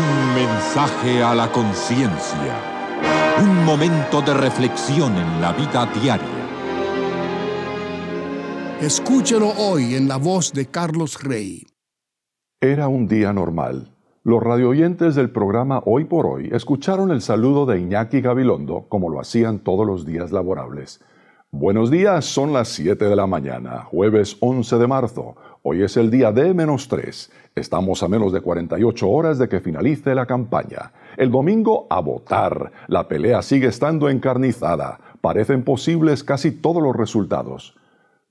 Un mensaje a la conciencia. Un momento de reflexión en la vida diaria. Escúchelo hoy en la voz de Carlos Rey. Era un día normal. Los radioyentes del programa Hoy por Hoy escucharon el saludo de Iñaki Gabilondo como lo hacían todos los días laborables. Buenos días, son las 7 de la mañana, jueves 11 de marzo. Hoy es el día D menos 3. Estamos a menos de 48 horas de que finalice la campaña. El domingo a votar. La pelea sigue estando encarnizada. Parecen posibles casi todos los resultados.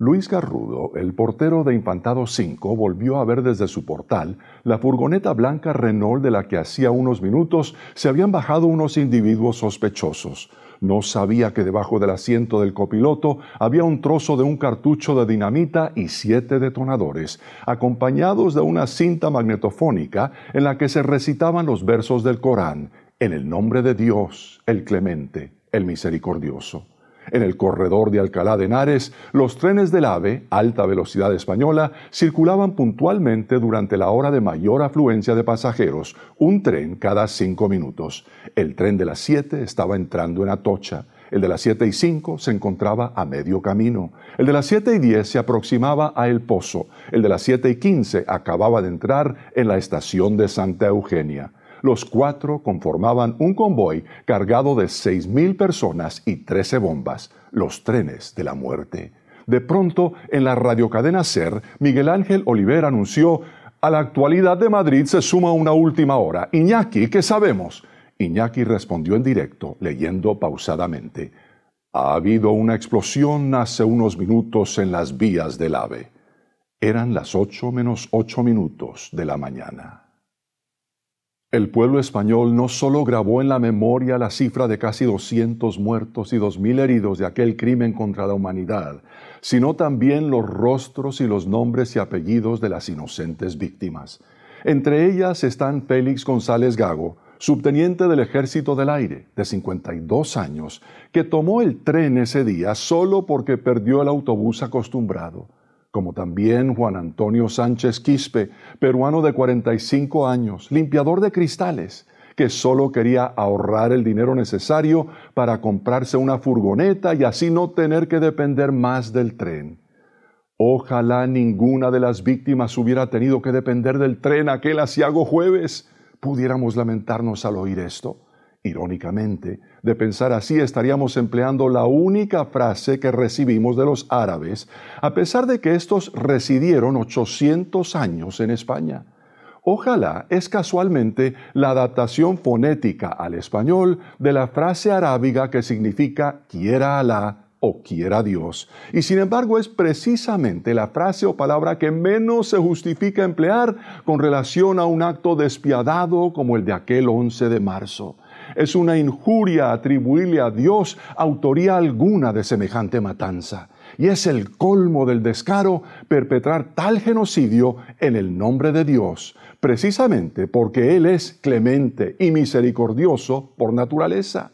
Luis Garrudo, el portero de Infantado 5, volvió a ver desde su portal la furgoneta blanca Renault de la que hacía unos minutos se habían bajado unos individuos sospechosos. No sabía que debajo del asiento del copiloto había un trozo de un cartucho de dinamita y siete detonadores, acompañados de una cinta magnetofónica en la que se recitaban los versos del Corán, en el nombre de Dios, el clemente, el misericordioso. En el corredor de Alcalá de Henares, los trenes del AVE, alta velocidad española, circulaban puntualmente durante la hora de mayor afluencia de pasajeros, un tren cada cinco minutos. El tren de las siete estaba entrando en Atocha. El de las siete y cinco se encontraba a medio camino. El de las siete y diez se aproximaba a El Pozo. El de las siete y quince acababa de entrar en la estación de Santa Eugenia. Los cuatro conformaban un convoy cargado de seis mil personas y trece bombas, los trenes de la muerte. De pronto, en la radiocadena SER, Miguel Ángel Oliver anunció, a la actualidad de Madrid se suma una última hora. Iñaki, ¿qué sabemos? Iñaki respondió en directo, leyendo pausadamente. Ha habido una explosión hace unos minutos en las vías del AVE. Eran las ocho menos ocho minutos de la mañana. El pueblo español no solo grabó en la memoria la cifra de casi 200 muertos y 2.000 heridos de aquel crimen contra la humanidad, sino también los rostros y los nombres y apellidos de las inocentes víctimas. Entre ellas están Félix González Gago, subteniente del Ejército del Aire, de 52 años, que tomó el tren ese día solo porque perdió el autobús acostumbrado como también Juan Antonio Sánchez Quispe, peruano de 45 años, limpiador de cristales, que solo quería ahorrar el dinero necesario para comprarse una furgoneta y así no tener que depender más del tren. Ojalá ninguna de las víctimas hubiera tenido que depender del tren aquel asiago jueves. Pudiéramos lamentarnos al oír esto. Irónicamente, de pensar así estaríamos empleando la única frase que recibimos de los árabes, a pesar de que estos residieron 800 años en España. Ojalá es casualmente la adaptación fonética al español de la frase arábiga que significa quiera Alá o quiera Dios. Y sin embargo es precisamente la frase o palabra que menos se justifica emplear con relación a un acto despiadado como el de aquel 11 de marzo. Es una injuria atribuirle a Dios autoría alguna de semejante matanza. Y es el colmo del descaro perpetrar tal genocidio en el nombre de Dios, precisamente porque Él es clemente y misericordioso por naturaleza.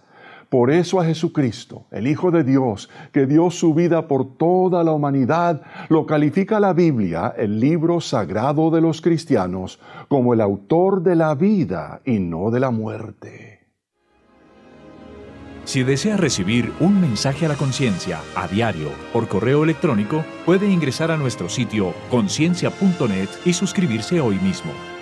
Por eso a Jesucristo, el Hijo de Dios, que dio su vida por toda la humanidad, lo califica la Biblia, el libro sagrado de los cristianos, como el autor de la vida y no de la muerte. Si desea recibir un mensaje a la conciencia a diario por correo electrónico, puede ingresar a nuestro sitio conciencia.net y suscribirse hoy mismo.